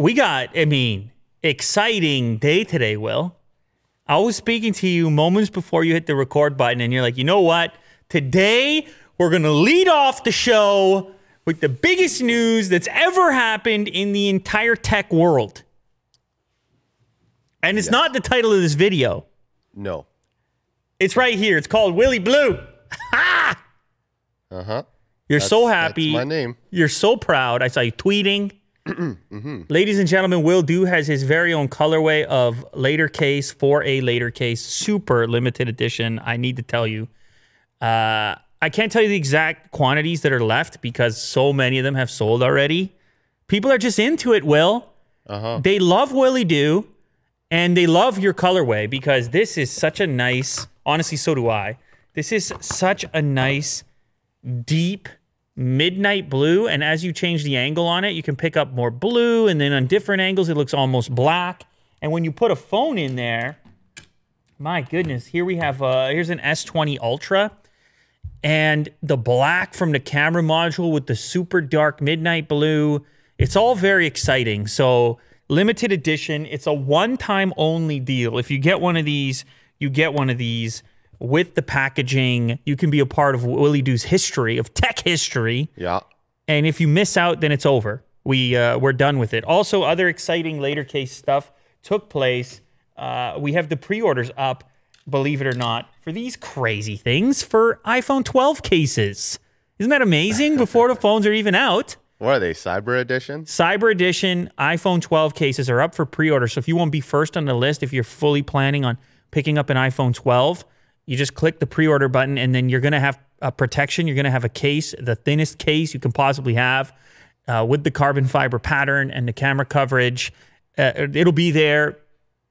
we got, I mean, exciting day today, Will. I was speaking to you moments before you hit the record button, and you're like, you know what? Today, we're going to lead off the show with the biggest news that's ever happened in the entire tech world. And it's not the title of this video. No. It's right here. It's called Willie Blue. Uh huh. You're so happy. That's my name. You're so proud. I saw you tweeting. Mm-hmm. Ladies and gentlemen, Will Do has his very own colorway of latercase for a latercase, super limited edition. I need to tell you. Uh, I can't tell you the exact quantities that are left because so many of them have sold already. People are just into it, Will. Uh-huh. They love Willie Do and they love your colorway because this is such a nice, honestly, so do I. This is such a nice, deep midnight blue. And as you change the angle on it, you can pick up more blue. And then on different angles, it looks almost black. And when you put a phone in there, my goodness, here we have, uh, here's an S20 Ultra. And the black from the camera module with the super dark midnight blue. It's all very exciting. So, limited edition. It's a one time only deal. If you get one of these, you get one of these with the packaging. You can be a part of Willie Doo's history, of tech history. Yeah. And if you miss out, then it's over. We uh, we're done with it. Also, other exciting latercase stuff took place. Uh, we have the pre-orders up, believe it or not, for these crazy things for iPhone 12 cases. Isn't that amazing? Before the phones are even out, What are they? Cyber edition? Cyber Edition iPhone 12 cases are up for pre-order. So if you want to be first on the list, if you're fully planning on picking up an iPhone 12, you just click the pre-order button, and then you're gonna have a protection. You're gonna have a case, the thinnest case you can possibly have, uh, with the carbon fiber pattern and the camera coverage. Uh, it'll be there,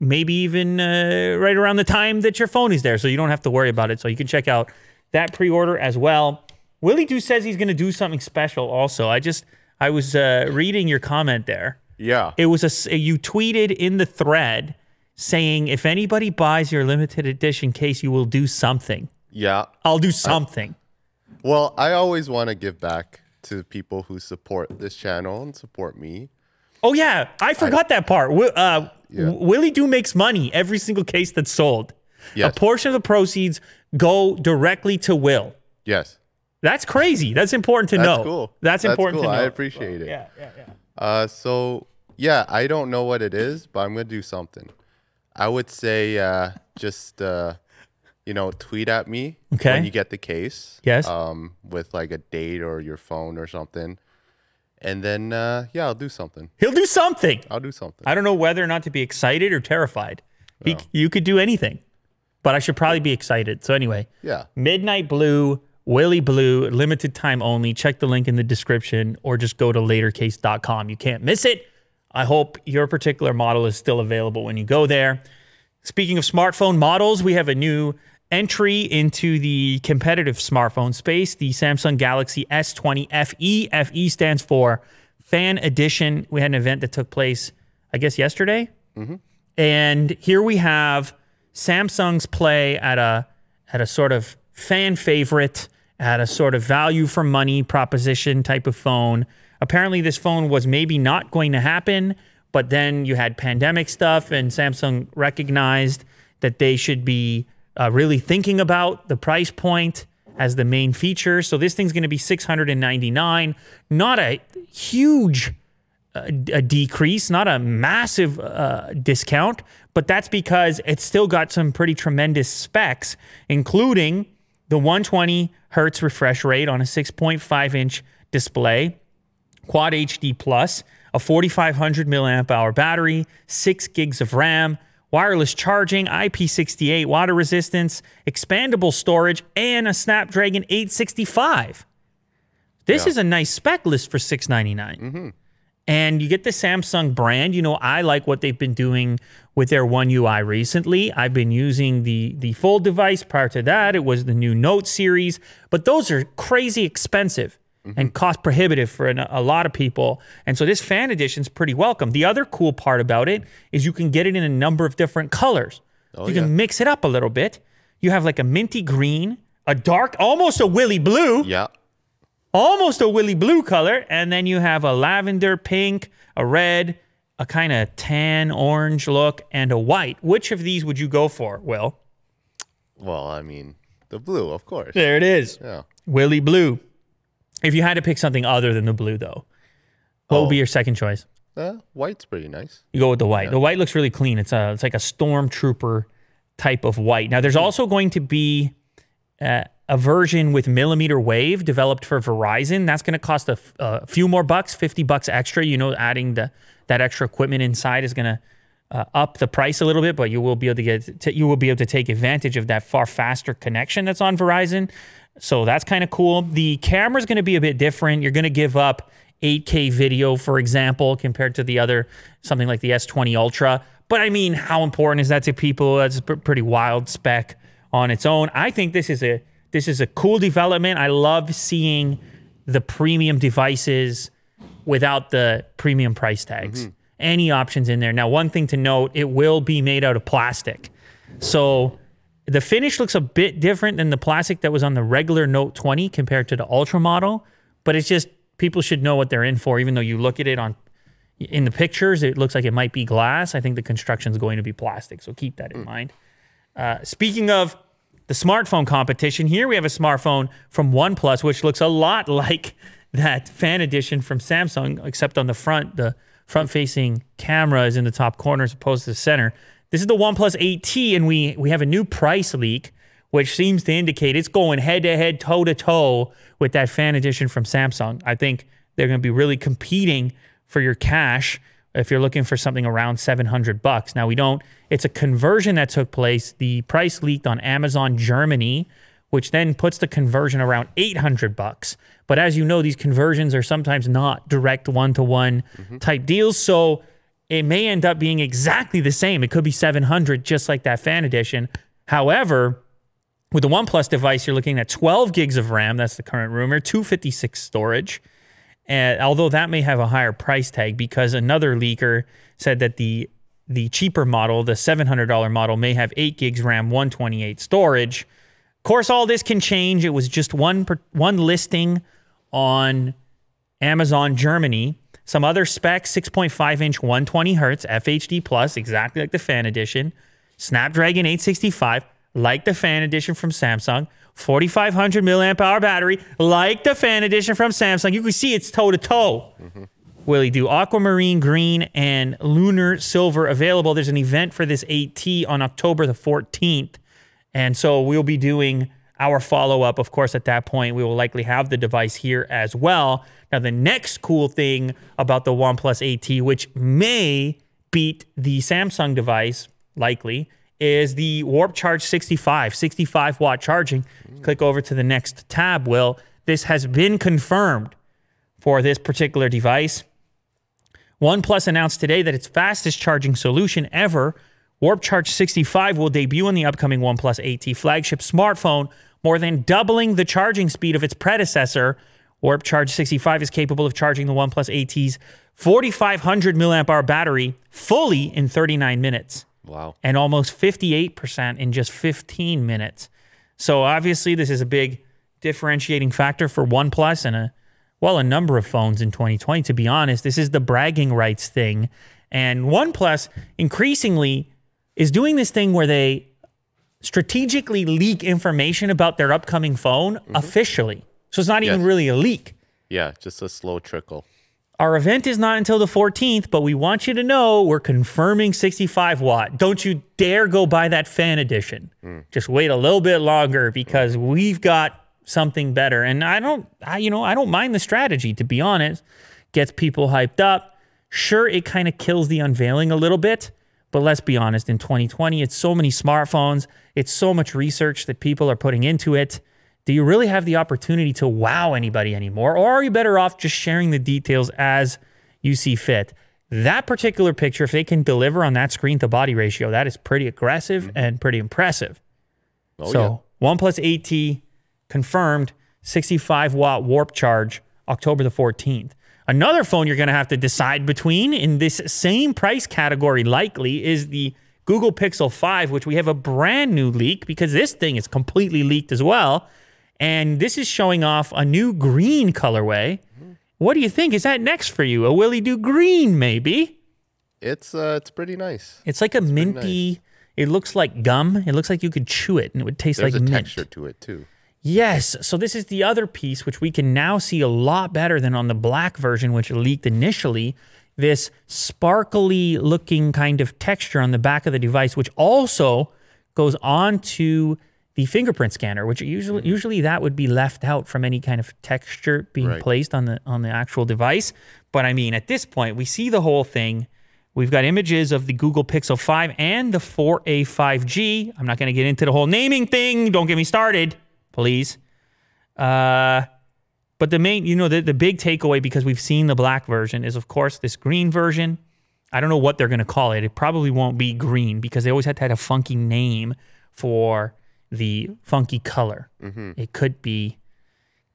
maybe even uh, right around the time that your phone is there, so you don't have to worry about it. So you can check out that pre-order as well. Willie Do says he's gonna do something special. Also, I just I was uh, reading your comment there. Yeah. It was a, you tweeted in the thread saying if anybody buys your limited edition case, you will do something. yeah. I'll do something. Well, I always want to give back to people who support this channel and support me. oh yeah, I forgot that part. Uh, Yeah. Willie Do makes money every single case that's sold. Yes. A portion of the proceeds go directly to Will. Yes. That's crazy. That's important to That's know. cool. That's important cool. to know. I appreciate it. Yeah, yeah, yeah. Uh, so yeah, I don't know what it is, but I'm gonna do something. I would say uh, just uh, you know tweet at me Okay. when you get the case. Yes. Um, with like a date or your phone or something, and then uh, yeah, I'll do something. He'll do something. I'll do something. I don't know whether or not to be excited or terrified. He, You could do anything, but I should probably be excited. So anyway, yeah. Midnight Blue, Willie Blue, limited time only. Check the link in the description or just go to latercase.com. You can't miss it. I hope your particular model is still available when you go there. Speaking of smartphone models, we have a new entry into the competitive smartphone space, the Samsung Galaxy S20 FE. FE stands for Fan Edition. We had an event that took place, I guess, yesterday. Mm-hmm. And here we have Samsung's play at a at a sort of fan favorite, at a sort of value for money proposition type of phone. Apparently, this phone was maybe not going to happen, but then you had pandemic stuff, and Samsung recognized that they should be uh, really thinking about the price point as the main feature. So this thing's going to be 699, not a huge a, a decrease, not a massive uh, discount, but that's because it's still got some pretty tremendous specs, including the 120 hertz refresh rate on a 6.5 inch display, Quad HD Plus, a 4500 milliamp hour battery, six gigs of RAM, wireless charging, IP68 water resistance, expandable storage, and a Snapdragon 865. This is a nice spec list for 699 mm-hmm. and you get the Samsung brand. You know, I like what they've been doing with their One UI recently. I've been using the the full device. Prior to that, it was the new Note series, but those are crazy expensive and mm-hmm. cost prohibitive for an, a lot of people. And so this fan edition is pretty welcome. The other cool part about it is you can get it in a number of different colors. Oh, you can mix it up a little bit. You have like a minty green, a dark, almost a willy blue Yeah. almost a willy blue color, and then you have a lavender pink, a red, a kind of tan orange look, and a white. Which of these would you go for, Will? Well, I mean, the blue, of course. There it is. Yeah. Willie Blue. If you had to pick something other than the blue, though, what would be your second choice? Uh, white's pretty nice. You go with the white. The white looks really clean. It's a it's like a stormtrooper type of white. Now, there's also going to be uh, a version with millimeter wave developed for Verizon. That's going to cost a, f- a few more bucks, fifty bucks extra. You know, adding the that extra equipment inside is going to uh, up the price a little bit, but you will be able to get to, you will be able to take advantage of that far faster connection that's on Verizon. So that's kind of cool. The camera is going to be a bit different. You're going to give up 8K video, for example, compared to the other something like the S20 Ultra. But I mean, how important is that to people? That's a pretty wild spec on its own. I think this is a this is a cool development. I love seeing the premium devices without the premium price tags. Mm-hmm. Any options in there. Now, one thing to note, it will be made out of plastic. So the finish looks a bit different than the plastic that was on the regular Note 20 compared to the Ultra model, but it's just people should know what they're in for even though you look at it on in the pictures it looks like it might be glass. I think the construction is going to be plastic, so keep that in mind. Uh, speaking of the smartphone competition, here we have a smartphone from OnePlus, which looks a lot like that fan edition from Samsung, except on the front, the front facing camera is in the top corner as opposed to the center. This is the OnePlus 8T, and we, we have a new price leak, which seems to indicate it's going head to head, toe to toe with that fan edition from Samsung. I think they're going to be really competing for your cash if you're looking for something around 700 bucks. Now we don't it's a conversion that took place. The price leaked on Amazon Germany, which then puts the conversion around 800 bucks. But as you know, these conversions are sometimes not direct one-to-one mm-hmm. type deals, so it may end up being exactly the same. It could be 700 just like that fan edition. However, with the OnePlus device, you're looking at 12 gigs of RAM. That's the current rumor. 256 storage. And although that may have a higher price tag, because another leaker said that the the cheaper model, the $700 model, may have 8 gigs RAM, 128 storage. Of course, all this can change. It was just one one listing on Amazon Germany. Some other specs: 6.5 inch, 120 hertz FHD plus, exactly like the Fan Edition. Snapdragon 865, like the Fan Edition from Samsung. 4500 milliamp hour battery, like the Fan Edition from Samsung. You can see it's toe to toe. Will he do aquamarine green and lunar silver available? There's an event for this 8T on October the 14th. And so we'll be doing our follow up. Of course, at that point, we will likely have the device here as well. Now, the next cool thing about the OnePlus 8T, which may beat the Samsung device, likely, is the Warp Charge 65, 65 watt charging. Click over to the next tab, Will. This has been confirmed for this particular device. OnePlus announced today that its fastest charging solution ever, Warp Charge 65, will debut on the upcoming OnePlus 8T flagship smartphone, more than doubling the charging speed of its predecessor. Warp Charge 65 is capable of charging the OnePlus 8T's 4500 milliamp hour battery fully in 39 minutes Wow. and almost 58% in just 15 minutes. So obviously this is a big differentiating factor for OnePlus and a well a number of phones in 2020 to be honest. This is the bragging rights thing. And OnePlus increasingly is doing this thing where they strategically leak information about their upcoming phone mm-hmm. officially. So it's not even really a leak. Yeah, just a slow trickle. Our event is not until the 14th, but we want you to know we're confirming 65 watt. Don't you dare go buy that fan edition. Mm. Just wait a little bit longer because mm. we've got something better. And I don't, I, you know, I don't mind the strategy to be honest. Gets people hyped up. Sure, it kind of kills the unveiling a little bit, but let's be honest. In 2020, it's so many smartphones. It's so much research that people are putting into it do you really have the opportunity to wow anybody anymore? Or are you better off just sharing the details as you see fit? That particular picture, if they can deliver on that screen to body ratio, that is pretty aggressive mm-hmm. and pretty impressive. Oh, so, OnePlus 8T confirmed 65 watt warp charge October the 14th. Another phone you're going to have to decide between in this same price category, likely, is the Google Pixel 5, which we have a brand new leak because this thing is completely leaked as well. And this is showing off a new green colorway. What do you think? Is that next for you? A Willy do green, maybe? It's uh, it's pretty nice. It's like a minty. It looks like gum. It looks like you could chew it and it would taste like mint. There's like a mint. texture to it too. Yes. So this is the other piece, which we can now see a lot better than on the black version, which leaked initially. This sparkly looking kind of texture on the back of the device, which also goes on to the fingerprint scanner, which usually mm-hmm. usually that would be left out from any kind of texture being Right. placed on the on the actual device. But I mean, at this point, we see the whole thing. We've got images of the Google Pixel 5 and the 4A 5G. I'm not going to get into the whole naming thing. Don't get me started, please. Uh, but the main, you know, the, the big takeaway because we've seen the black version is, of course, this green version. I don't know what they're going to call it. It probably won't be green because they always had to have a funky name for the funky color. It could be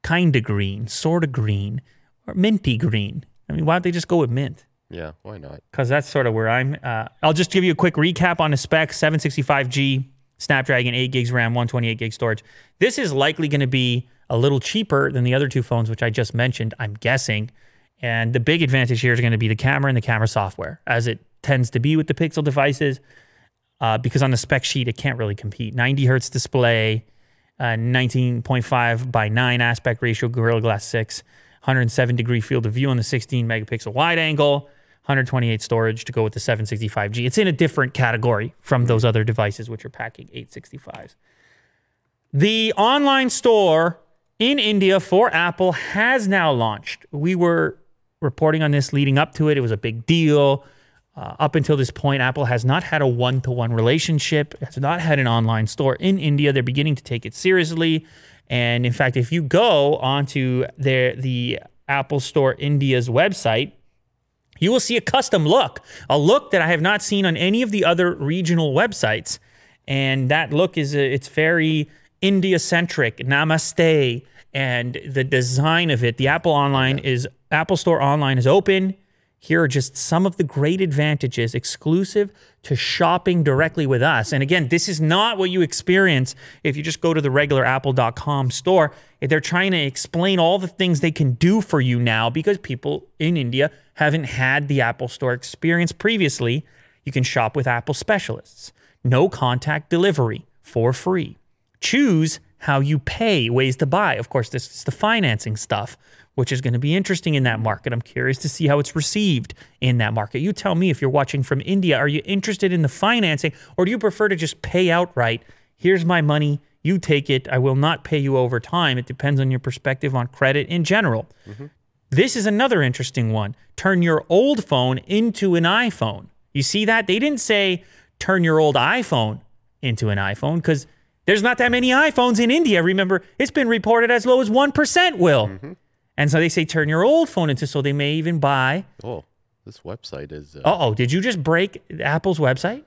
kind of green, sort of green, or minty green. I mean, why don't they just go with mint? Yeah, why not? because that's sort of where I'm. Uh, I'll just give you a quick recap on the specs: 765G, Snapdragon, 8 gigs RAM, 128 gig storage. This is likely going to be a little cheaper than the other two phones, which I just mentioned. I'm guessing, and the big advantage here is going to be the camera and the camera software, as it tends to be with the Pixel devices. Uh, because on the spec sheet, it can't really compete. 90 hertz display, uh, 19.5 by 9 aspect ratio, Gorilla Glass 6, 107 degree field of view on the 16 megapixel wide angle, 128 storage to go with the 765G. It's in a different category from those other devices, which are packing 865s. The online store in India for Apple has now launched. We were reporting on this leading up to it. It was a big deal. Uh, up until this point, Apple has not had a one to one relationship, has not had an online store in India. They're beginning to take it seriously. And in fact, if you go onto their, the Apple Store India's website, you will see a custom look, a look that I have not seen on any of the other regional websites. And that look is, uh, it's very India centric, namaste. And the design of it, the Apple Online is, Apple Store Online is open. Here are just some of the great advantages exclusive to shopping directly with us. And again, this is not what you experience if you just go to the regular apple.com store. They're trying to explain all the things they can do for you now because people in India haven't had the Apple Store experience previously. You can shop with Apple specialists, no contact delivery for free. Choose how you pay, ways to buy. Of course, this is the financing stuff, which is going to be interesting in that market. I'm curious to see how it's received in that market. You tell me if you're watching from India, are you interested in the financing or do you prefer to just pay outright? Here's my money, you take it. I will not pay you over time. It depends on your perspective on credit in general. Mm-hmm. This is another interesting one. Turn your old phone into an iPhone. You see that? They didn't say turn your old iPhone into an iPhone because there's not that many iPhones in India. Remember, it's been reported as low as 1% will. Mm-hmm. And so they say turn your old phone into, so they may even buy. Oh, this website is. Uh, oh, did you just break Apple's website?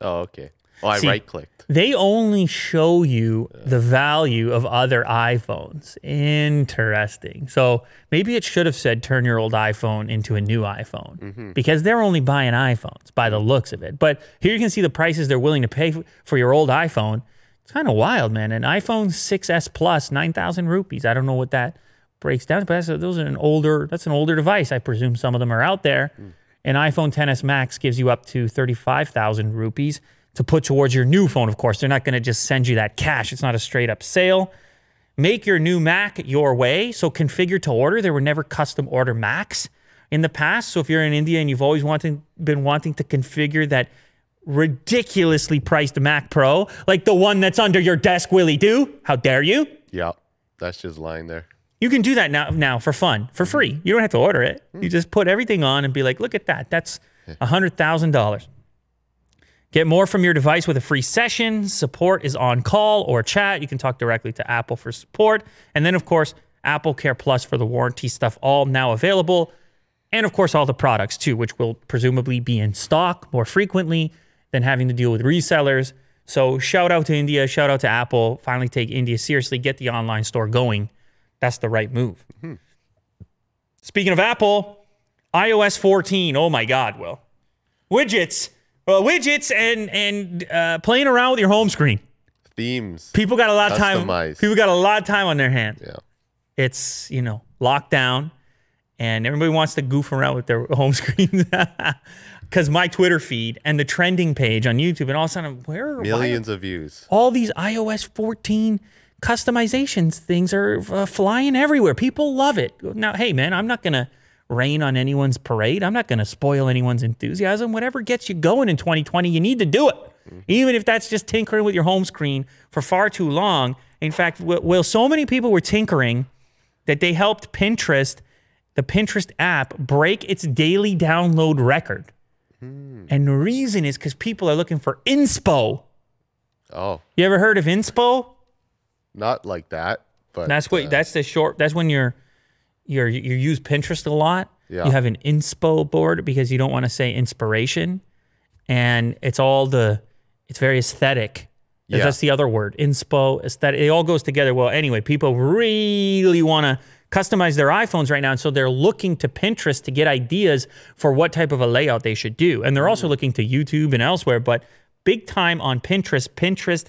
oh, okay. Oh, I See- right clicked. They only show you the value of other iPhones. Interesting. So maybe it should have said turn your old iPhone into a new iPhone because they're only buying iPhones by the looks of it. But here you can see the prices they're willing to pay for your old iPhone. It's kind of wild, man. An iPhone 6s Plus, 9,000 rupees. I don't know what that breaks down, but that's a, those are an older, that's an older device. I presume some of them are out there. Hmm. An iPhone 10s Max gives you up to 35,000 rupees to put towards your new phone, of course. They're not going to just send you that cash. It's not a straight up sale. Make your new Mac your way. So configure to order. There were never custom order Macs in the past. So if you're in India and you've always wanting, been wanting to configure that ridiculously priced Mac Pro, like the one that's under your desk, Willie Do, how dare you? Yeah, that's just lying there. You can do that now, now for fun, for free. Mm-hmm. You don't have to order it. You mm. just put everything on and be like, look at that. That's $100,000. Get more from your device with a free session. Support is on call or chat. You can talk directly to Apple for support. And then, of course, Apple Care Plus for the warranty stuff, all now available. And of course, all the products too, which will presumably be in stock more frequently than having to deal with resellers. So, shout out to India, shout out to Apple. Finally, take India seriously, get the online store going. That's the right move. Speaking of Apple, iOS 14. Oh my God, Will. Widgets. Well, widgets and and uh, playing around with your home screen. Themes. People got a lot of time. People got a lot of time on their hands Yeah. it's you know locked down and everybody wants to goof around with their home screens. Because my Twitter feed and the trending page on YouTube, and all of a sudden, where why Millions of views. all these iOS 14 customizations things are uh, flying everywhere. People love it. Now, hey, man, I'm not going to rain on anyone's parade. I'm not going to spoil anyone's enthusiasm. Whatever gets you going in 2020, you need to do it. Even if that's just tinkering with your home screen for far too long. In fact, well, so many people were tinkering that they helped Pinterest, the Pinterest app, break its daily download record. And the reason is because people are looking for inspo. Oh, You ever heard of inspo? Not like that, but That's what uh, that's the short that's when you're you're you use Pinterest a lot. Yeah. You have an inspo board because you don't want to say inspiration. And it's all the it's very aesthetic. Yeah. That's the other word. Inspo, aesthetic. It all goes together. Well, anyway, people really want to customize their iPhones right now. And so they're looking to Pinterest to get ideas for what type of a layout they should do. And they're also looking to YouTube and elsewhere, but big time on Pinterest. Pinterest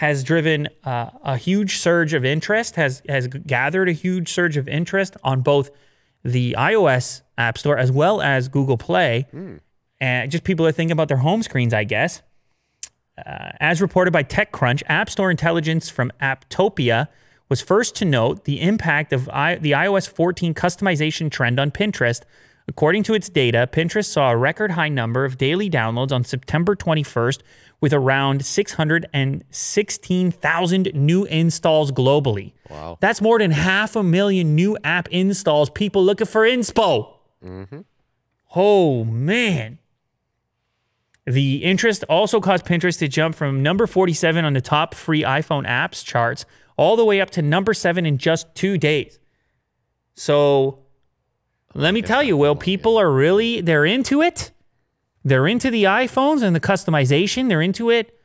has driven uh, a huge surge of interest, has has gathered a huge surge of interest on both the iOS App Store as well as Google Play. And just people are thinking about their home screens, I guess. Uh, as reported by TechCrunch, App Store intelligence from Apptopia was first to note the impact of I- the iOS 14 customization trend on Pinterest. According to its data, Pinterest saw a record high number of daily downloads on September 21st with around 616,000 new installs globally. Wow. That's more than half a million new app installs, people looking for inspo. Mm-hmm. Oh, man. The interest also caused Pinterest to jump from number 47 on the top free iPhone apps charts all the way up to number seven in just two days. So let me tell you, Will, people are really, they're into it. They're into the iPhones and the customization. They're into it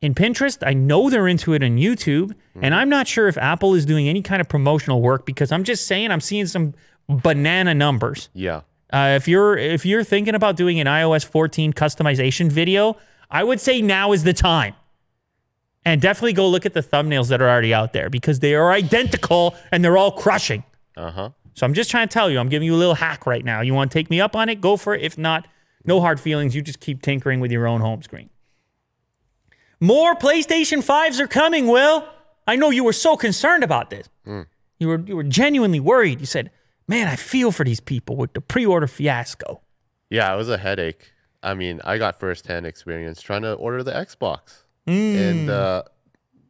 in Pinterest. I know they're into it on YouTube. And I'm not sure if Apple is doing any kind of promotional work because I'm just saying I'm seeing some banana numbers. yeah, Uh, if you're if you're thinking about doing an iOS 14 customization video, I would say now is the time. And definitely go look at the thumbnails that are already out there because they are identical and they're all crushing. uh huh. So I'm just trying to tell you, I'm giving you a little hack right now. You want to take me up on it? Go for it. If not, no hard feelings. You just keep tinkering with your own home screen. More PlayStation 5s are coming, Will. I know you were so concerned about this. You were you were genuinely worried. You said, "Man, I feel for these people with the pre-order fiasco." Yeah, it was a headache. I mean, I got firsthand experience trying to order the Xbox, and uh,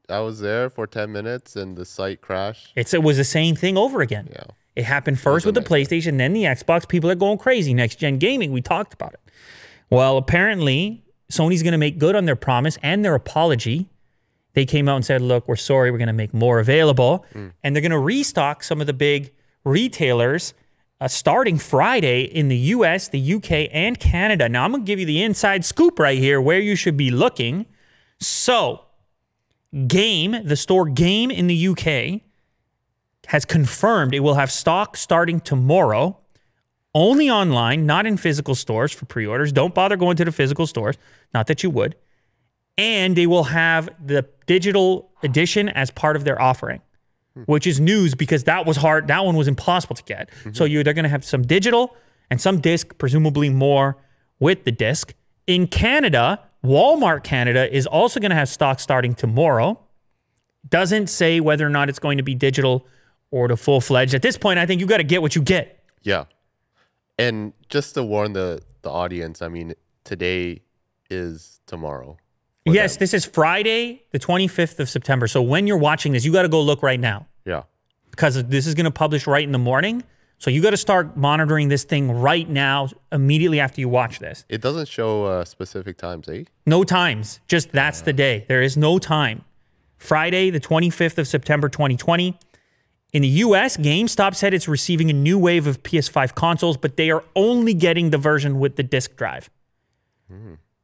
I was there for ten minutes, and the site crashed. It's it was the same thing over again. Yeah, It happened first with the PlayStation, then the Xbox. People are going crazy. Next gen gaming, we talked about it. Well, apparently, Sony's going to make good on their promise and their apology. They came out and said, look, we're sorry, we're going to make more available. And they're going to restock some of the big retailers uh, starting Friday in the US, the UK, and Canada. Now, I'm going to give you the inside scoop right here where you should be looking. So, Game, the store Game in the UK, has confirmed it will have stock starting tomorrow, only online, not in physical stores for pre orders. Don't bother going to the physical stores, not that you would. And they will have the digital edition as part of their offering, which is news because that was hard. That one was impossible to get. Mm-hmm. So you, they're going to have some digital and some disc, presumably more with the disc. In Canada, Walmart Canada is also going to have stock starting tomorrow doesn't say whether or not it's going to be digital or the full fledged. At this point, I think you got to get what you get. yeah. And just to warn the the audience, I mean, today is tomorrow. yes, them. this is Friday, the 25th of September. So when you're watching this, you got to go look right now Yeah. because this is going to publish right in the morning. So you got to start monitoring this thing right now, immediately after you watch this. It doesn't show uh, specific times, eh? No times, just that's the day. There is no time. Friday, the 25th of September 2020. In the US, GameStop said it's receiving a new wave of PS5 consoles, but they are only getting the version with the disk drive.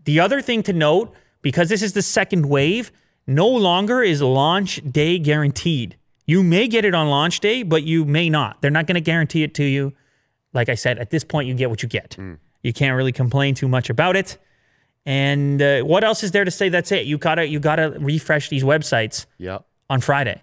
The other thing to note, because this is the second wave, no longer is launch day guaranteed. You may get it on launch day, but you may not. They're not going to guarantee it to you. Like I said, at this point, you get what you get. You can't really complain too much about it. And uh, what else is there to say? That's it. You gotta you gotta refresh these websites Yeah. on Friday.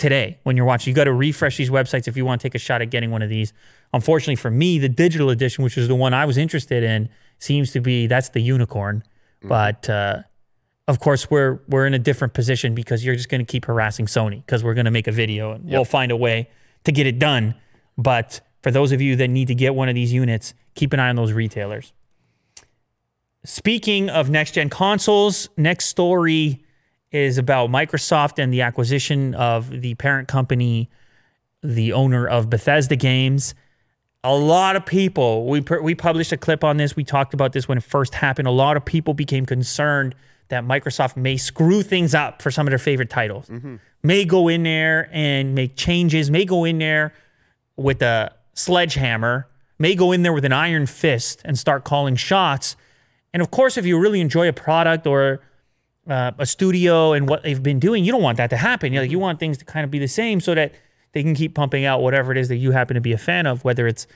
Today when you're watching. You got to refresh these websites if you want to take a shot at getting one of these. Unfortunately for me, the digital edition, which is the one I was interested in, seems to be that's the unicorn. But uh, of course, we're we're in a different position because you're just going to keep harassing Sony because we're going to make a video and we'll find a way to get it done. But for those of you that need to get one of these units, keep an eye on those retailers. Speaking of next gen consoles, next story is about Microsoft and the acquisition of the parent company, the owner of Bethesda Games. A lot of people, we, we published a clip on this. We talked about this when it first happened. A lot of people became concerned that Microsoft may screw things up for some of their favorite titles, mm-hmm. may go in there and make changes, may go in there with a sledgehammer, may go in there with an iron fist and start calling shots. And of course, if you really enjoy a product or uh, a studio and what they've been doing, you don't want that to happen. You, like, you want things to kind of be the same so that they can keep pumping out whatever it is that you happen to be a fan of, whether it's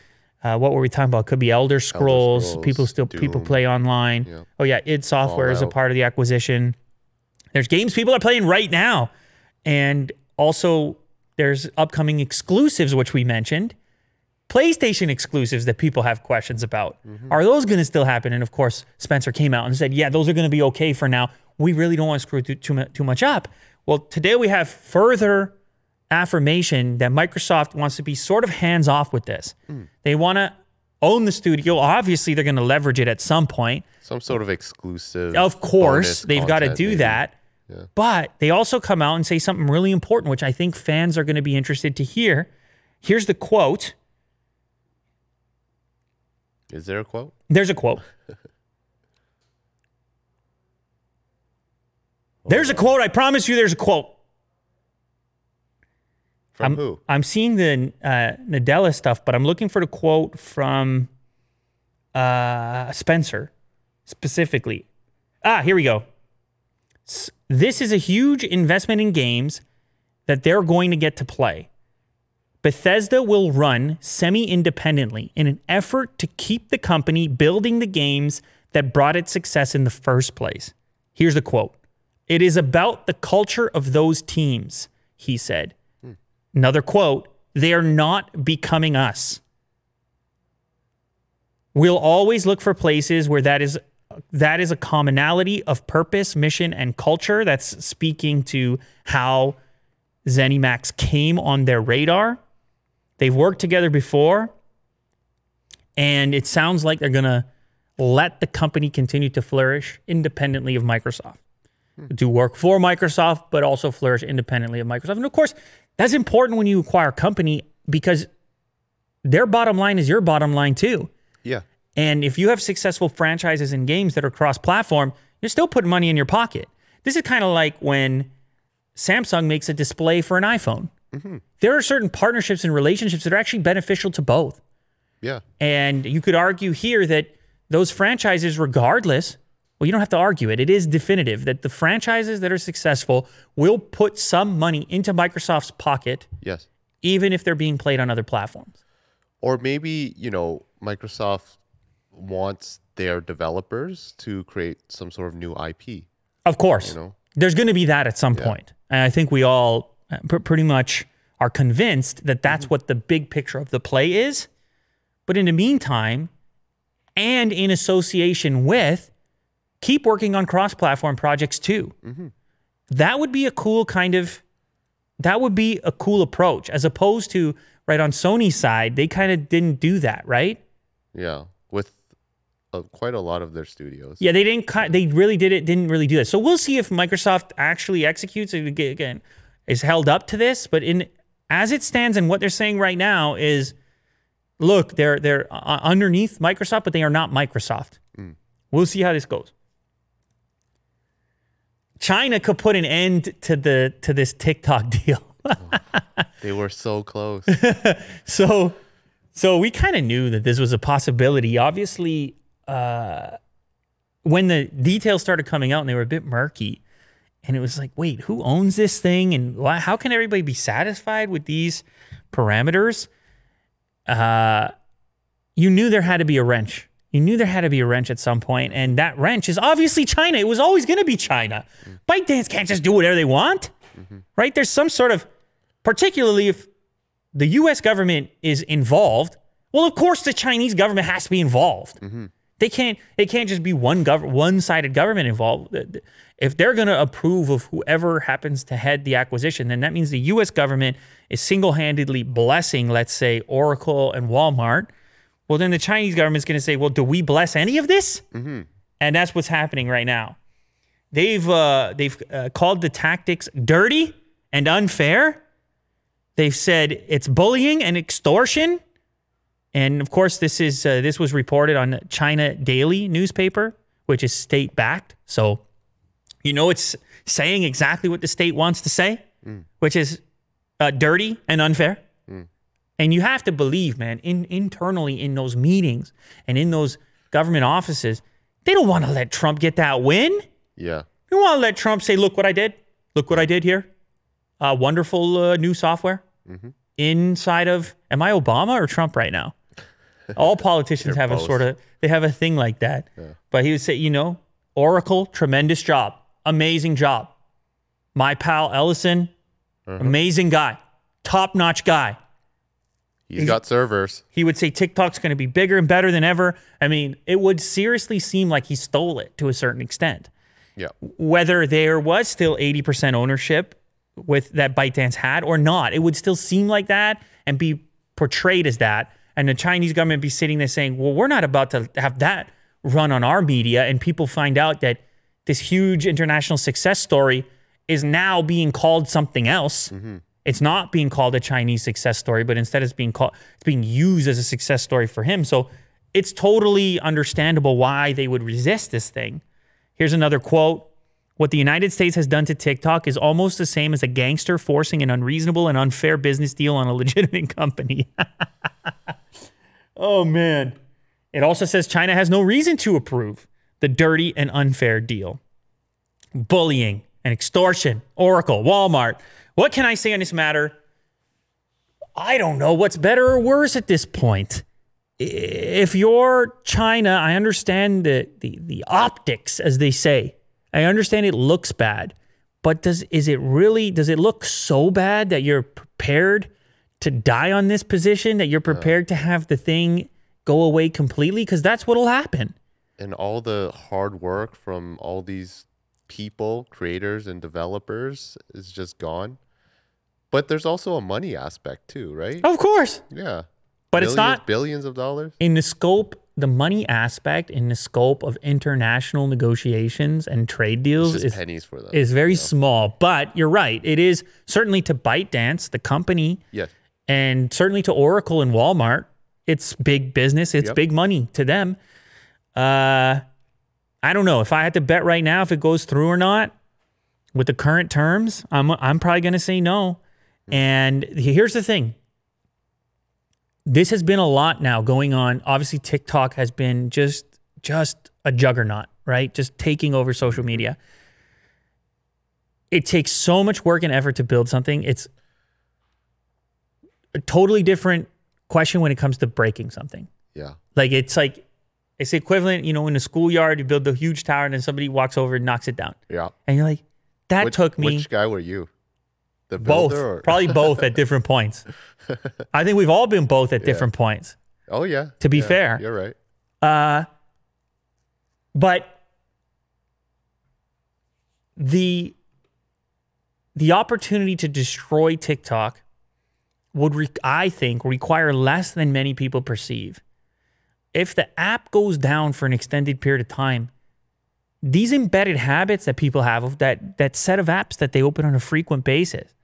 uh, what were we talking about? Could be Elder Scrolls. Scrolls, people still people play online. Yeah. Oh yeah, id Software is a part of the acquisition. There's games people are playing right now, and also there's upcoming exclusives which we mentioned. PlayStation exclusives that people have questions about. Are those going to still happen? And of course, Spencer came out and said, "Yeah, those are going to be okay for now. We really don't want to screw too, too, too much up." Well, today we have further affirmation that Microsoft wants to be sort of hands off with this. Hmm. They want to own the studio. Obviously, they're going to leverage it at some point. Some sort of exclusive. Of course, they've got to do maybe. that. But they also come out and say something really important, which I think fans are going to be interested to hear. Here's the quote. Is there a quote? There's a quote. There's a quote. I promise you, there's a quote. From I'm, who? I'm seeing the uh, Nadella stuff, but I'm looking for the quote from uh, Spencer specifically. Ah, here we go. S- This is a huge investment in games that they're going to get to play. Bethesda will run semi independently in an effort to keep the company building the games that brought it success in the first place. Here's the quote It is about the culture of those teams, he said. Another quote They are not becoming us. We'll always look for places where that is that is a commonality of purpose, mission, and culture. That's speaking to how ZeniMax came on their radar. They've worked together before, and it sounds like they're gonna let the company continue to flourish independently of Microsoft. Hmm. To work for Microsoft, but also flourish independently of Microsoft. And of course, that's important when you acquire a company because their bottom line is your bottom line too. Yeah. And if you have successful franchises and games that are cross platform, you're still putting money in your pocket. This is kind of like when Samsung makes a display for an iPhone. Mm-hmm. There are certain partnerships and relationships that are actually beneficial to both. Yeah. And you could argue here that those franchises, regardless, well, you don't have to argue it. It is definitive that the franchises that are successful will put some money into Microsoft's pocket, Yes. even if they're being played on other platforms. Or maybe, you know, Microsoft wants their developers to create some sort of new IP. Of course, know? there's going to be that at some point. And I think we all uh, pr- pretty much are convinced that that's what the big picture of the play is. But in the meantime, and in association with, keep working on cross platform projects too. That would be a cool kind of, that would be a cool approach as opposed to, right, on Sony's side, they kind of didn't do that, right? Yeah. With uh, quite a lot of their studios. Yeah, they didn't. ki- They really did it. Didn't really do that. So we'll see if Microsoft actually executes it again. Is held up to this, but in as it stands and what they're saying right now is, look, they're they're uh, underneath Microsoft, but they are not Microsoft. We'll see how this goes. China could put an end to the to this TikTok deal. They were so close. So, so we kind of knew that this was a possibility. Obviously, uh, when the details started coming out and they were a bit murky, and it was like, wait, who owns this thing, and why, how can everybody be satisfied with these parameters? Uh, you knew there had to be a wrench. You knew there had to be a wrench at some point, and that wrench is obviously China. It was always going to be China. Mm-hmm. ByteDance can't just do whatever they want, mm-hmm. right? There's some sort of particularly if the US government is involved. Well, of course the Chinese government has to be involved. Mm-hmm. They can't it can't just be one gov- one-sided government involved. If they're going to approve of whoever happens to head the acquisition, then that means the US government is single-handedly blessing, let's say, Oracle and Walmart. Well, then the Chinese government's going to say, "Well, do we bless any of this?" And that's what's happening right now. They've uh, they've uh, called the tactics dirty and unfair. They've said it's bullying and extortion. And of course, this is uh, this was reported on China Daily newspaper, which is state backed. So, you know, it's saying exactly what the state wants to say, which is uh, dirty and unfair. And you have to believe, man, in internally in those meetings and in those government offices, they don't want to let Trump get that win. Yeah. You want to let Trump say, "Look what I did. Look what I did here. Uh, wonderful uh, new software inside of." Am I Obama or Trump right now? All politicians have a sort of they have a thing like that. But he would say, you know, Oracle, tremendous job, amazing job. My pal Ellison, amazing guy, top notch guy. He's got servers. He would say TikTok's going to be bigger and better than ever. I mean, it would seriously seem like he stole it to a certain extent. Yeah. Whether there was still 80% ownership with that ByteDance had or not, it would still seem like that and be portrayed as that. And the Chinese government be sitting there saying, well, we're not about to have that run on our media. And people find out that this huge international success story is now being called something else. Mm-hmm. It's not being called a Chinese success story, but instead it's being called it's being used as a success story for him. So it's totally understandable why they would resist this thing. Here's another quote. What the United States has done to TikTok is almost the same as a gangster forcing an unreasonable and unfair business deal on a legitimate company. oh man. It also says China has no reason to approve the dirty and unfair deal. Bullying and extortion, Oracle, Walmart. What can I say on this matter? I don't know what's better or worse at this point. If you're China, I understand the, the, the optics, as they say. I understand it looks bad, but does is it really does it look so bad that you're prepared to die on this position? That you're prepared to have the thing go away completely? Because that's what'll happen. And all the hard work from all these people, creators and developers is just gone. But there's also a money aspect too, right? Of course. Yeah. But it's not billions of dollars. in the scope, the money aspect in the scope of international negotiations and trade deals is, pennies for them. is very small. But you're right. It is certainly to ByteDance, the company, yes. and certainly to Oracle and Walmart. It's big business. It's Yep. big money to them. Uh, I don't know if I had to bet right now if it goes through or not with the current terms. I'm I'm probably going to say no. Mm-hmm. And here's the thing. This has been a lot now going on. Obviously, TikTok has been just just a juggernaut, right? Just taking over social media. It takes so much work and effort to build something. It's a totally different question when it comes to breaking something. Yeah. Like it's like it's equivalent, you know, in a schoolyard, you build a huge tower and then somebody walks over and knocks it down. Yeah. And you're like, that Which, took me Which guy were you? The both, or- probably both at different points. I think we've all been both at different points. Oh yeah. To be Yeah, fair. You're right. Uh, but the the opportunity to destroy TikTok would, re- I think, require less than many people perceive. If the app goes down for an extended period of time, these embedded habits that people have of that that set of apps that they open on a frequent basis,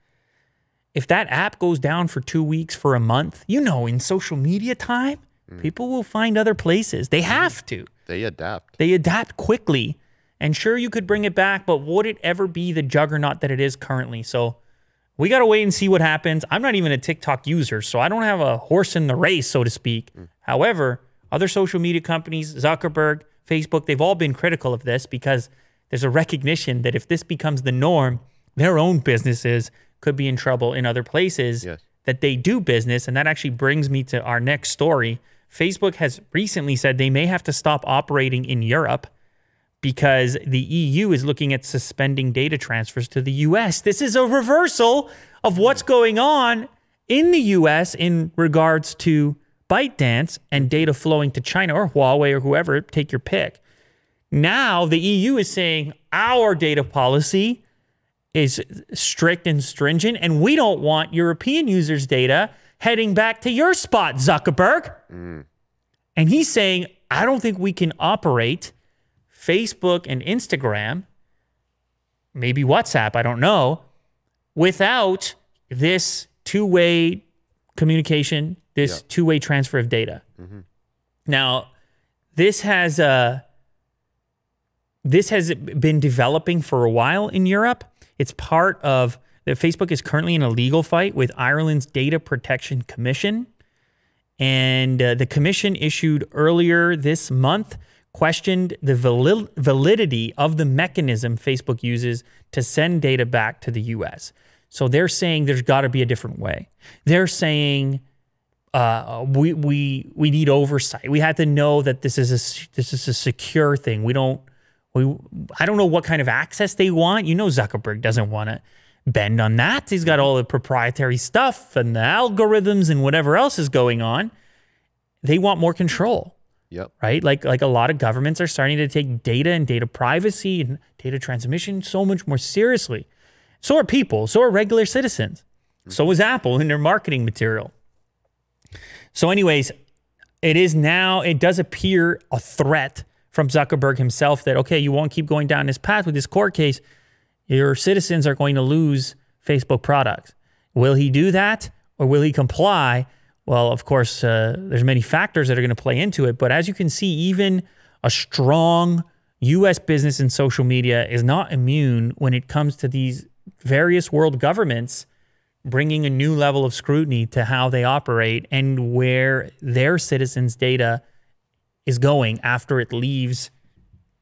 if that app goes down for two weeks, for a month, you know, in social media time, mm. people will find other places. They mm. have to. They adapt. They adapt quickly. And sure, you could bring it back, but would it ever be the juggernaut that it is currently? So we got to wait and see what happens. I'm not even a TikTok user, so I don't have a horse in the race, so to speak. Mm. However, other social media companies, Zuckerberg, Facebook, they've all been critical of this because there's a recognition that if this becomes the norm, their own businesses could be in trouble in other places Yes. that they do business. And that actually brings me to our next story. Facebook has recently said they may have to stop operating in Europe because the EU is looking at suspending data transfers to the US. This is a reversal of what's mm. going on in the US in regards to ByteDance and data flowing to China or Huawei or whoever, take your pick. Now the EU is saying our data policy is strict and stringent, and we don't want European users' data heading back to your spot, Zuckerberg. Mm. And he's saying, I don't think we can operate Facebook and Instagram, maybe WhatsApp, I don't know, without this two way communication, this Yeah. two way transfer of data. Now, this has uh, this has been developing for a while in Europe. It's part of that Facebook is currently in a legal fight with Ireland's Data Protection Commission. And uh, the commission issued earlier this month questioned the valid- validity of the mechanism Facebook uses to send data back to the US. So they're saying there's got to be a different way. They're saying uh, we we we need oversight. We have to know that this is a this is a secure thing. We don't we I don't know what kind of access they want. You know Zuckerberg doesn't want to bend on that. He's got all the proprietary stuff and the algorithms and whatever else is going on. They want more control Yep. right? Like like a lot of governments are starting to take data and data privacy and data transmission so much more seriously. So are people, so are regular citizens. So is Apple in their marketing material. So anyways, it is now it does appear a threat from Zuckerberg himself that okay, you won't keep going down this path with this court case. Your citizens are going to lose Facebook products. Will he do that or will he comply? Well, of course, uh, there's many factors that are going to play into it. But as you can see, even a strong U.S. business in social media is not immune when it comes to these various world governments bringing a new level of scrutiny to how they operate and where their citizens' data is going after it leaves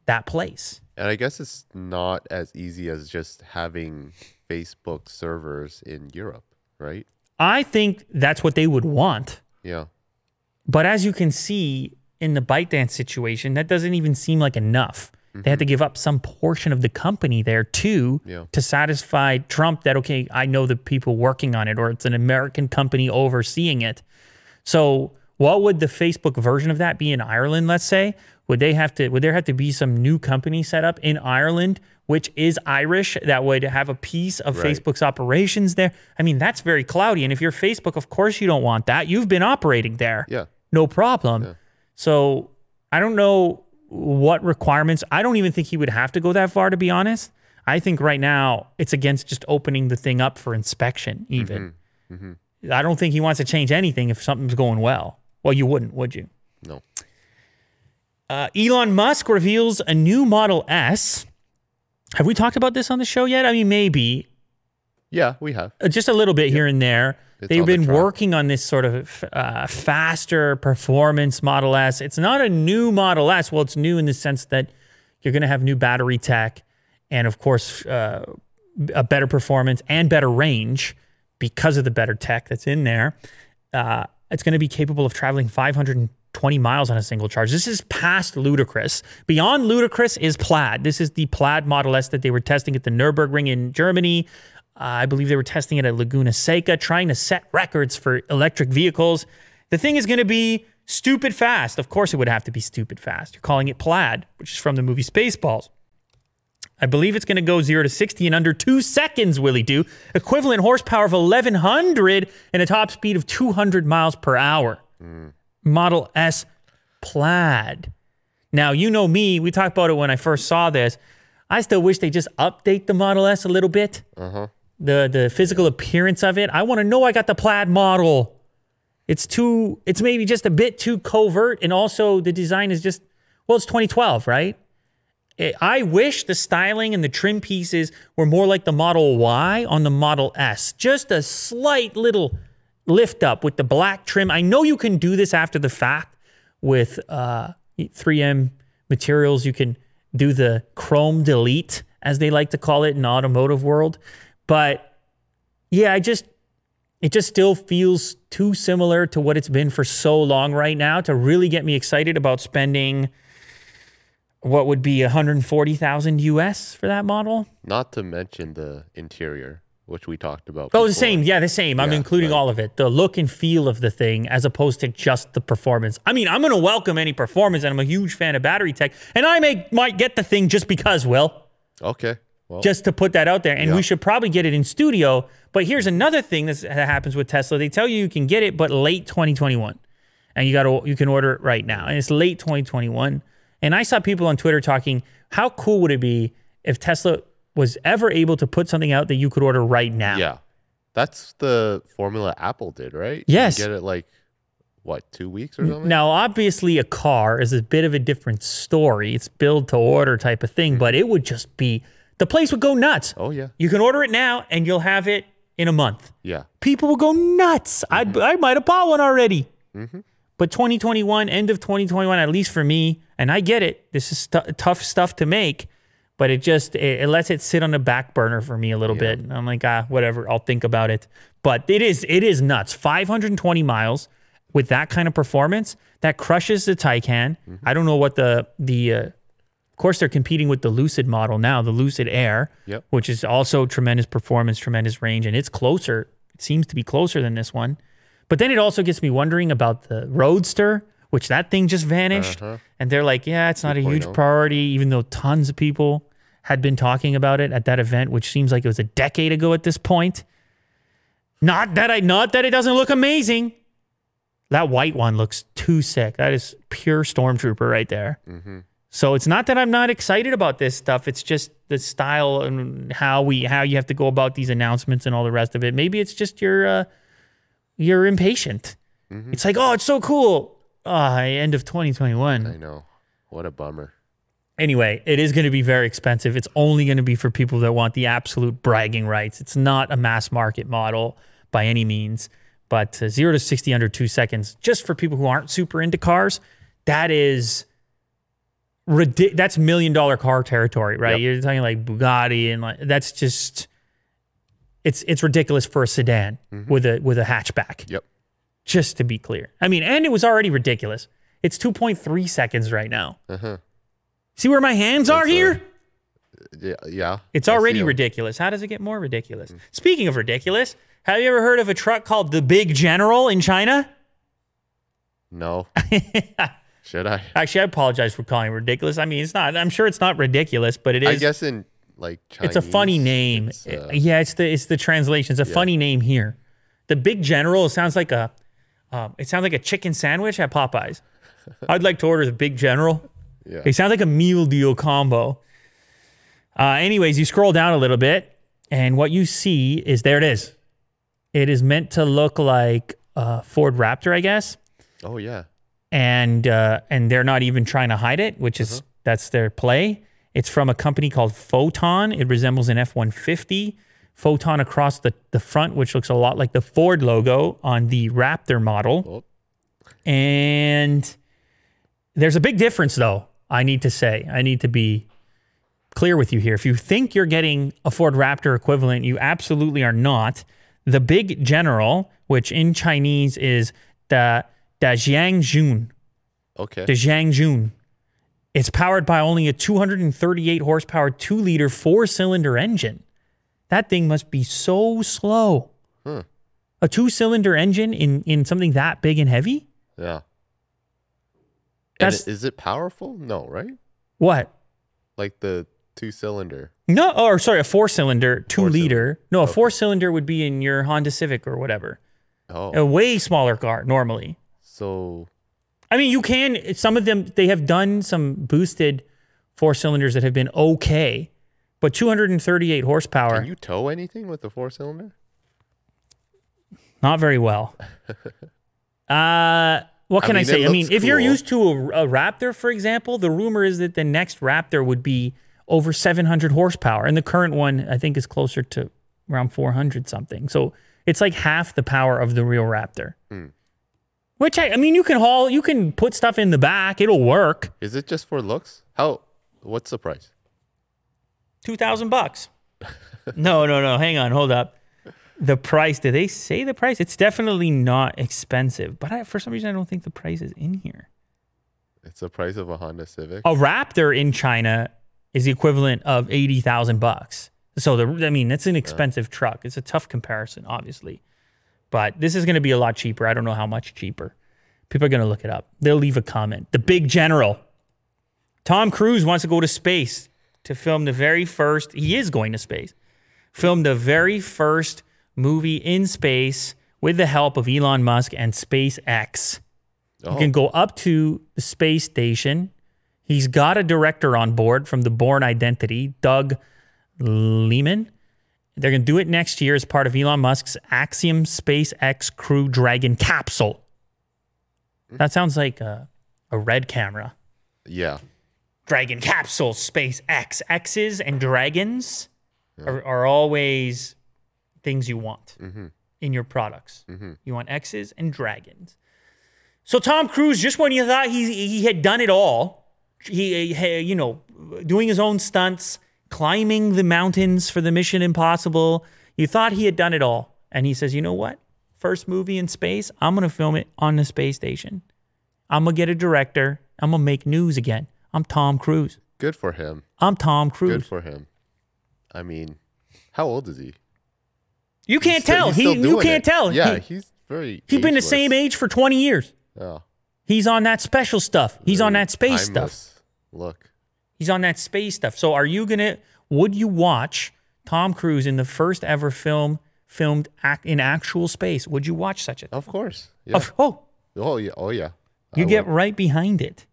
that place. And I guess it's not as easy as just having Facebook servers in Europe, right? I think that's what they would want. Yeah. But as you can see in the ByteDance situation, that doesn't even seem like enough. They had to mm-hmm. give up some portion of the company there too Yeah. to satisfy Trump that, okay, I know the people working on it, or it's an American company overseeing it. So, what would the Facebook version of that be in Ireland, let's say? Would they have to would there have to be some new company set up in Ireland which is Irish that would have a piece of Right. Facebook's operations there? I mean, that's very cloudy and if you're Facebook, of course you don't want that. You've been operating there Yeah. no problem. So I don't know what requirements. I don't even think he would have to go that far, to be honest. I think right now it's against just opening the thing up for inspection, even. I don't think he wants to change anything if something's going well. Well, you wouldn't, would you? No. Uh, Elon Musk reveals a new Model S. Have we talked about this on the show yet? I mean, maybe Yeah, we have. uh, just a little bit here and there. It's They've on the been working on this sort of uh, faster performance Model S. It's not a new Model S. Well, it's new in the sense that you're going to have new battery tech and, of course, uh, a better performance and better range because of the better tech that's in there. Uh, it's going to be capable of traveling 520 miles on a single charge. This is past ludicrous. Beyond ludicrous is Plaid. This is the Plaid Model S that they were testing at the Nürburgring in Germany. Uh, I believe they were testing it at Laguna Seca, trying to set records for electric vehicles. The thing is going to be stupid fast. Of course, it would have to be stupid fast. You're calling it Plaid, which is from the movie Spaceballs. I believe it's going to go 0 to 60 in under two seconds, Willie Do. Equivalent horsepower of 1100 and a top speed of 200 miles per hour. Model S Plaid. Now, you know me, we talked about it when I first saw this. I still wish they just update the Model S a little bit. The the physical appearance of it. I want to know I got the plaid model. It's too it's maybe just a bit too covert and also the design is just well, it's 2012, right? I- wish the styling and the trim pieces were more like the Model Y on the Model S. Just a slight little lift up with the black trim. I know you can do this after the fact with uh, 3M materials. You can do the chrome delete, as they like to call it in automotive world. But yeah, I just it just still feels too similar to what it's been for so long right now to really get me excited about spending what would be 140,000 US for that model? Not to mention the interior, which we talked about. Oh, the same. Yeah, the same. I'm including right. all of it. The look and feel of the thing as opposed to just the performance. I mean, I'm going to welcome any performance and I'm a huge fan of battery tech. And I may might get the thing just because, Will, Okay. Well, just to put that out there. And we should probably get it in studio. But here's another thing that's- that happens with Tesla. They tell you you can get it but late 2021. And you got to you can order it right now. And it's late 2021. And I saw people on Twitter talking, how cool would it be if Tesla was ever able to put something out that you could order right now? yeah. That's the formula Apple did, right? You Yes. get it like what two weeks or something. Now, obviously, a car is a bit of a different story. It's build to order type of thing, mm-hmm. but it would just be the place would go nuts. Oh yeah. You can order it now and you'll have it in a month. Yeah. People will go nuts. I'd, I might have bought one already. But 2021, end of 2021, at least for me, and I get it. This is tough stuff to make, but it just it, it lets it sit on the back burner for me a little bit. And I'm like, ah, whatever. I'll think about it. But it is it is nuts. 520 miles with that kind of performance that crushes the Taycan. I don't know what the the uh, course, they're competing with the Lucid model now, the Lucid Air, Yep. which is also tremendous performance, tremendous range, and it's closer. It seems to be closer than this one. But then it also gets me wondering about the Roadster, which that thing just vanished. Uh-huh. And they're like, yeah, it's not a huge 2.0. priority, even though tons of people had been talking about it at that event, which seems like it was a decade ago at this point. Not that I not that it doesn't look amazing. That white one looks too sick. That is pure stormtrooper right there. Mm-hmm. So it's not that I'm not excited about this stuff. It's just the style and how we how you have to go about these announcements and all the rest of it. Maybe it's just you're uh, you're impatient. It's like, oh, it's so cool. Ah, end of 2021. I know. What a bummer. Anyway, it is going to be very expensive. It's only going to be for people that want the absolute bragging rights. It's not a mass market model by any means, but uh, 0 to 60 under 2 seconds just for people who aren't super into cars, that is ridic- that's million dollar car territory, right? Yep. You're talking like Bugatti and like that's just it's it's ridiculous for a sedan with a with a hatchback Yep. just to be clear. I mean, and it was already ridiculous. It's 2.3 seconds right now. Uh-huh. See where my hands are That's, uh, here? Yeah. Yeah. It's I see ridiculous. How does it get more ridiculous? Speaking of ridiculous, have you ever heard of a truck called the Big General in China? No. Should I? Actually, I apologize for calling it ridiculous. I mean, it's not. I'm sure it's not ridiculous, but it is. I guess in like Chinese. it's a funny name. it's, uh, yeah, it's the it's the translation. It's a funny name here. The Big General sounds like a um, it sounds like a chicken sandwich at Popeyes. I'd like to order the Big General. Yeah. It sounds like a meal deal combo. Uh, anyways, you scroll down a little bit, and what you see is there it is. It is meant to look like a Ford Raptor, I guess, Oh yeah. And uh, and they're not even trying to hide it, which is that's their play. It's from a company called Foton. It resembles an F one fifty. Foton across the, the front, which looks a lot like the Ford logo on the Raptor model. Oh. And there's a big difference, though, I need to say. I need to be clear with you here. If you think you're getting a Ford Raptor equivalent, you absolutely are not. The Big General, which in Chinese is the the Jiangjun, Okay. the Jiangjun. It's powered by only a 238 horsepower, two liter, four cylinder engine. That thing must be so slow. Huh. A two cylinder engine in, in something that big and heavy? Yeah. And That's- it- is it powerful? No, right? What? Like the two cylinder. No, or sorry, a four cylinder, two Four liter. No, a four cylinder would be in your Honda Civic or whatever. Oh. A way smaller car normally. So I mean, you can, some of them, they have done some boosted four cylinders that have been okay, but 238 horsepower, can you tow anything with the four cylinder? not very well. Uh, what can I, mean, it say? I mean, looks if you're used to a, a Raptor, for example, the rumor is that the next Raptor would be over 700 horsepower, and the current one I think is closer to around 400 something. So it's like half the power of the real Raptor. Hmm. Which I, I mean, you can haul, you can put stuff in the back, it'll work. Is it just for looks? How? What's the price? Two thousand bucks. no, no, no. Hang on, hold up. The price? Did they say the price? It's definitely not expensive, but I, for some reason I don't think the price is in here. It's the price of a Honda Civic. A Raptor in China is the equivalent of eighty thousand bucks. So the I mean, it's an expensive truck. It's a tough comparison, obviously, but this is going to be a lot cheaper. I don't know how much cheaper. People are going to look it up. They'll leave a comment. The Big General. Tom Cruise wants to go to space to film the very first. He is going to space. Film the very first movie in space with the help of Elon Musk and SpaceX. Oh, You can oh. go up to the space station. He's got a director on board from the Bourne Identity, Doug Liman. They're going to do it next year as part of Elon Musk's Axiom SpaceX Crew Dragon capsule. That sounds like a, a red camera. yeah. Dragon capsule, SpaceX. X's and dragons are, are always things you want mm-hmm. in your products. Mm-hmm. You want X's and dragons. So Tom Cruise, just when you thought he he had done it all, he, he you know doing his own stunts, climbing the mountains for the Mission Impossible, you thought he had done it all, and he says, you know what? First movie in space, I'm gonna film it on the space station. I'm gonna get a director. I'm gonna make news again. I'm Tom Cruise. Good for him. I'm Tom Cruise. Good for him. I mean, how old is he? You can't still- tell. He you can't it. tell. Yeah, He, he's very. he's been the same age for 20 years. Yeah. He's on that special stuff. He's on that space stuff. Look. He's on that space stuff. So are you gonna? Would you watch Tom Cruise in the first ever film filmed ac- in actual space? Would you watch such a? Of course. Yeah. Of, oh, oh yeah. Oh yeah. you I get would. right behind it.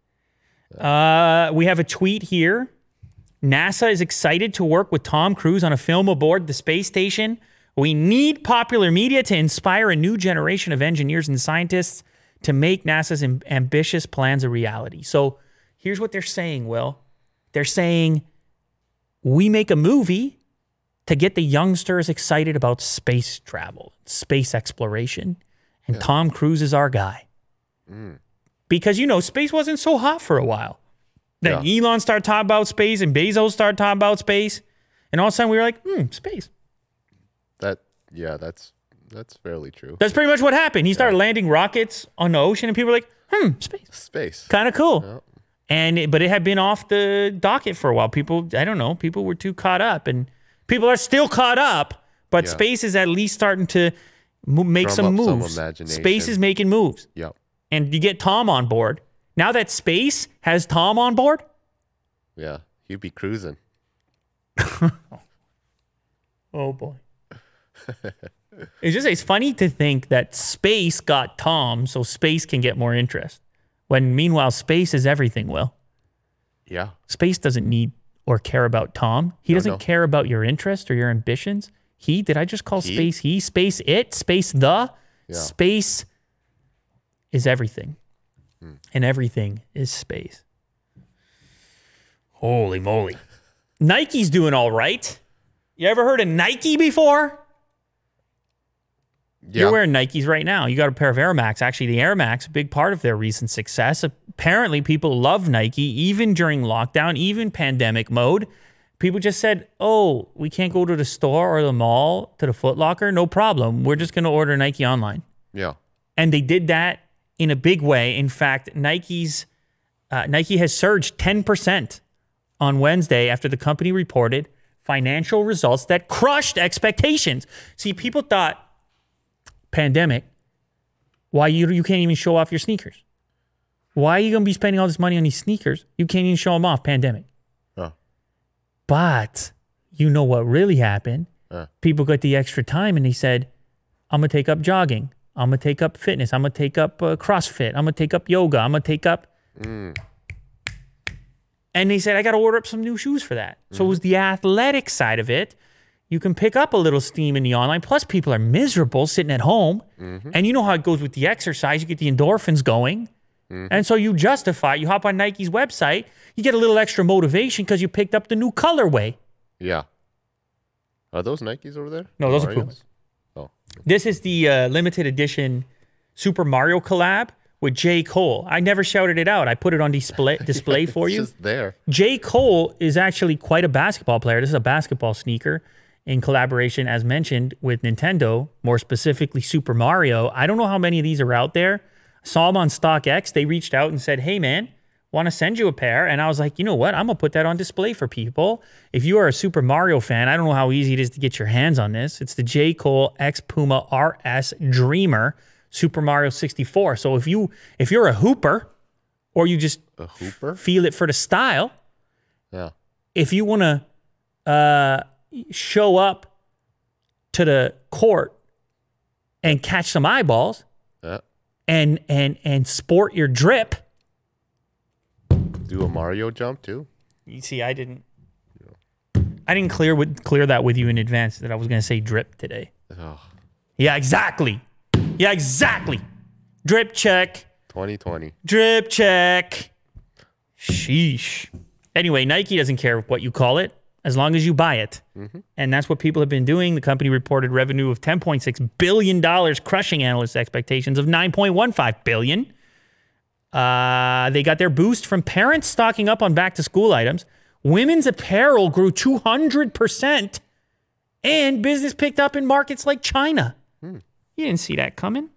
Uh, we have a tweet here. NASA is excited to work with Tom Cruise on a film aboard the space station. We need popular media to inspire a new generation of engineers and scientists to make NASA's am- ambitious plans a reality. So here's what they're saying, Will. They're saying we make a movie to get the youngsters excited about space travel, space exploration. And Tom Cruise is our guy because you know space wasn't so hot for a while. Then Elon started talking about space, and Bezos started talking about space, and all of a sudden we were like, "Hmm, space." That. Yeah. That's that's fairly true. That's pretty much what happened. He started landing rockets on the ocean, and people were like, "Hmm, space, Space. kind of cool." And it, but it had been off the docket for a while. People, I don't know, people were too caught up, and people are still caught up. But Yeah. space is at least starting to mo- make Drum some up some moves. space is making moves. Yep. and you get Tom on board. Now that space has Tom on board, Yeah. He'd be cruising. oh boy. it's just it's funny to think that space got Tom so space can get more interest. When meanwhile space is everything, Will. Yeah. Space doesn't need or care about Tom. He doesn't no. care about your interest or your ambitions. He did I just call He? space he? Space it? Space the? Yeah. Space is everything. Hmm. And everything is space. Holy moly. Nike's doing all right. You ever heard of Nike before? Yeah. You're wearing Nikes right now. You got a pair of Air Max. Actually, the Air Max, a big part of their recent success. Apparently, people love Nike even during lockdown, even pandemic mode. People just said, "Oh, we can't go to the store or the mall to the Foot Locker. No problem. We're just going to order Nike online." yeah. and they did that in a big way. In fact, Nike's uh, Nike has surged 10% on Wednesday after the company reported financial results that crushed expectations. See, people thought pandemic, why you you can't even show off your sneakers? Why are you going to be spending all this money on these sneakers? You can't even show them off pandemic. Oh. But you know what really happened? Uh. People got the extra time and they said, I'm going to take up jogging. I'm going to take up fitness. I'm going to take up uh, CrossFit. I'm going to take up yoga. I'm going to take up. And they said, I got to order up some new shoes for that. So it was the athletic side of it. You can pick up a little steam in the online. Plus, people are miserable sitting at home. And you know how it goes with the exercise. You get the endorphins going. And so you justify, you hop on Nike's website, you get a little extra motivation because you picked up the new colorway. Yeah. Are those Nikes over there? No, those are Marios? Pumas. Oh. This is the uh, limited edition Super Mario collab with J. Cole. I never shouted it out. I put it on display display for It's you. just there. J. Cole is actually quite a basketball player. This is a basketball sneaker in collaboration, as mentioned, with Nintendo, more specifically Super Mario. I don't know how many of these are out there. Saw them on StockX. They reached out and said, hey, man, want to send you a pair. And I was like, you know what? I'm going to put that on display for people. If you are a Super Mario fan, I don't know how easy it is to get your hands on this. It's the J. Cole X Puma RS Dreamer Super Mario 64. So if you if you're a hooper or you just A hooper? feel it for the style, Yeah. if you want to uh, show up to the court and catch some eyeballs Yeah. and and and sport your drip, Do a Mario jump too? you see, I didn't. I didn't clear with clear that with you in advance that I was going to say drip today. Oh, Yeah, exactly. Yeah, exactly. Drip check. 2020. Drip check. Sheesh. Anyway, Nike doesn't care what you call it as long as you buy it. And that's what people have been doing. The company reported revenue of $10.6 billion, crushing analysts' expectations of 9.15 billion. Uh, they got their boost from parents stocking up on back to school items. Women's apparel grew 200%, and business picked up in markets like China. You didn't see that coming.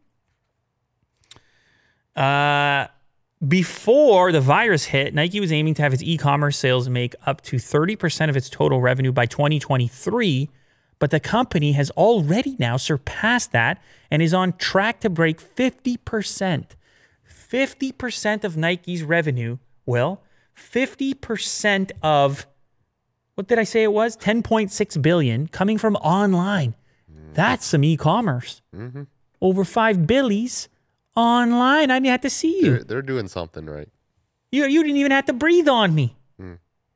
Uh, before the virus hit, Nike was aiming to have its e commerce sales make up to 30% of its total revenue by 2023. But the company has already now surpassed that and is on track to break 50%. 50% of Nike's revenue, well, 50% of what did I say it was? 10.6 billion coming from online. Mm. That's some e-commerce. Mm-hmm. Over 5 billies online. I didn't have to see you. They're, they're doing something right. You, you didn't even have to breathe on me.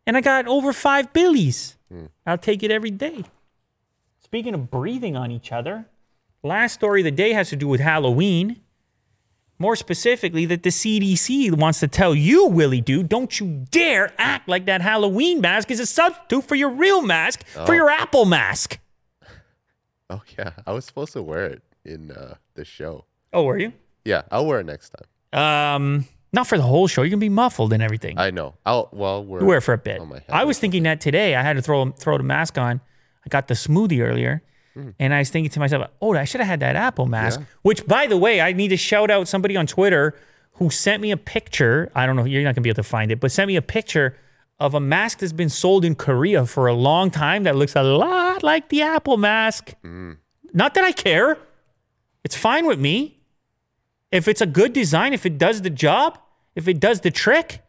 And I got over five billies. I'll take it every day. Speaking of breathing on each other, last story of the day has to do with Halloween. More specifically, that the CDC wants to tell you, Willie Dude, don't you dare act like that Halloween mask is a substitute for your real mask, for your Apple mask. Oh yeah, I was supposed to wear it in uh, the show. Oh, were you? Yeah, I'll wear it next time. Um, not for the whole show. You can be muffled and everything. I know. I'll well wear. wear it for a bit. on my head I was thinking that today. I had to throw throw the mask on. I got the smoothie earlier, and I was thinking to myself, "Oh, I should have had that Apple mask." Yeah. Which, by the way, I need to shout out somebody on Twitter who sent me a picture. I don't know. You're not gonna be able to find it, but sent me a picture of a mask that's been sold in Korea for a long time that looks a lot like the Apple mask. Not that I care. It's fine with me. If it's a good design, if it does the job, if it does the trick,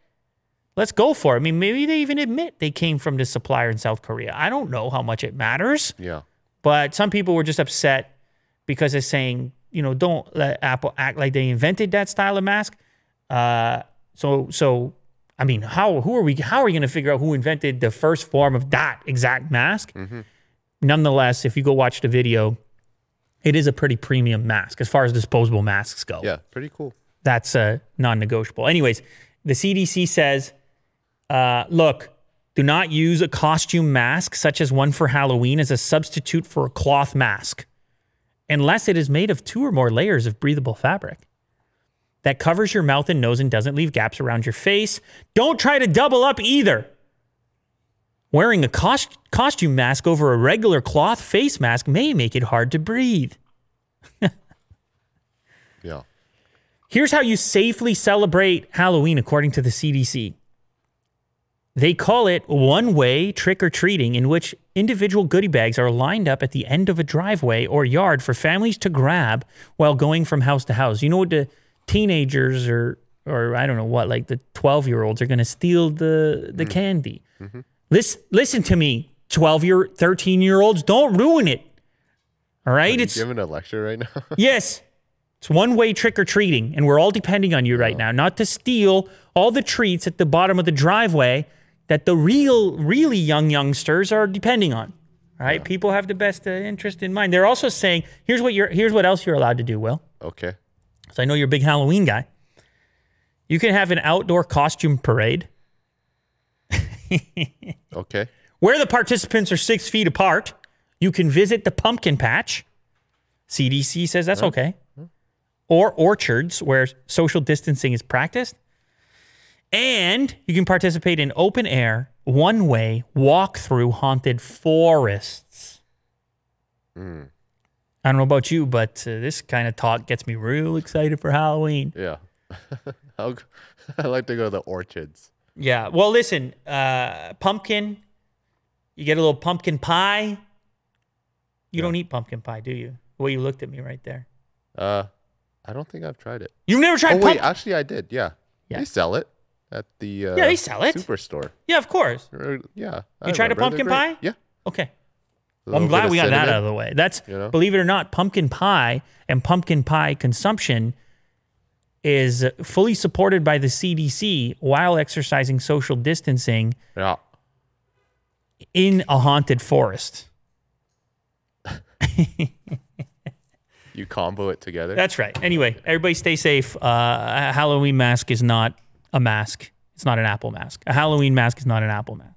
let's go for it. I mean, maybe they even admit they came from this supplier in South Korea. I don't know how much it matters, Yeah. but some people were just upset because they're saying, you know, don't let Apple act like they invented that style of mask. Uh, so, so I mean, how who are we? How are we going to figure out who invented the first form of that exact mask? Mm-hmm. Nonetheless, if you go watch the video, it is a pretty premium mask as far as disposable masks go Yeah. Pretty cool. that's uh, non-negotiable. Anyways, the CDC says, uh, look, do not use a costume mask such as one for Halloween as a substitute for a cloth mask, unless it is made of two or more layers of breathable fabric that covers your mouth and nose and doesn't leave gaps around your face. Don't try to double up either. Wearing a cos- costume mask over a regular cloth face mask may make it hard to breathe. Yeah. Here's how you safely celebrate Halloween according to the CDC. They call it one way trick or treating, in which individual goodie bags are lined up at the end of a driveway or yard for families to grab while going from house to house. You know what the teenagers or or I don't know what, like the 12 year olds are going to steal the the mm. candy. Mm-hmm. Listen, listen to me, 12 year, 13 year olds, don't ruin it. All right, You it's giving a lecture right now? Yes. It's one way trick or treating, and we're all depending on you right now, not to steal all the treats at the bottom of the driveway that the real, really young youngsters are depending on. All right, people have the best uh, interest in mind. They're also saying, here's what you're, here's what else you're allowed to do. Will, okay. so I know you're a big Halloween guy. You can have an outdoor costume parade Okay. where the participants are six feet apart. You can visit the pumpkin patch. CDC says that's okay. Or orchards where social distancing is practiced. And you can participate in open air, one way walk through haunted forests. I don't know about you, but uh, this kind of talk gets me real excited for Halloween. Yeah. I'll I like to go to the orchards. Yeah. Well, listen, uh, pumpkin. You get a little pumpkin pie. You don't eat pumpkin pie, do you? The way you looked at me right there. Uh, I don't think I've tried it. You've never tried? Oh wait, pumpkin? actually I did. Yeah. Yeah. They sell it at the uh, Yeah, they sell it. superstore. yeah, of course. Or- yeah. I You tried a pumpkin pie? Yeah. Okay. Well, I'm glad we got that out of the way. That's you know? believe it or not, pumpkin pie and pumpkin pie consumption is fully supported by the CDC while exercising social distancing Yeah. in a haunted forest. You combo it together. That's right. Anyway, everybody stay safe. Uh, a Halloween mask is not a mask. It's not an Apple mask. A Halloween mask is not an Apple mask.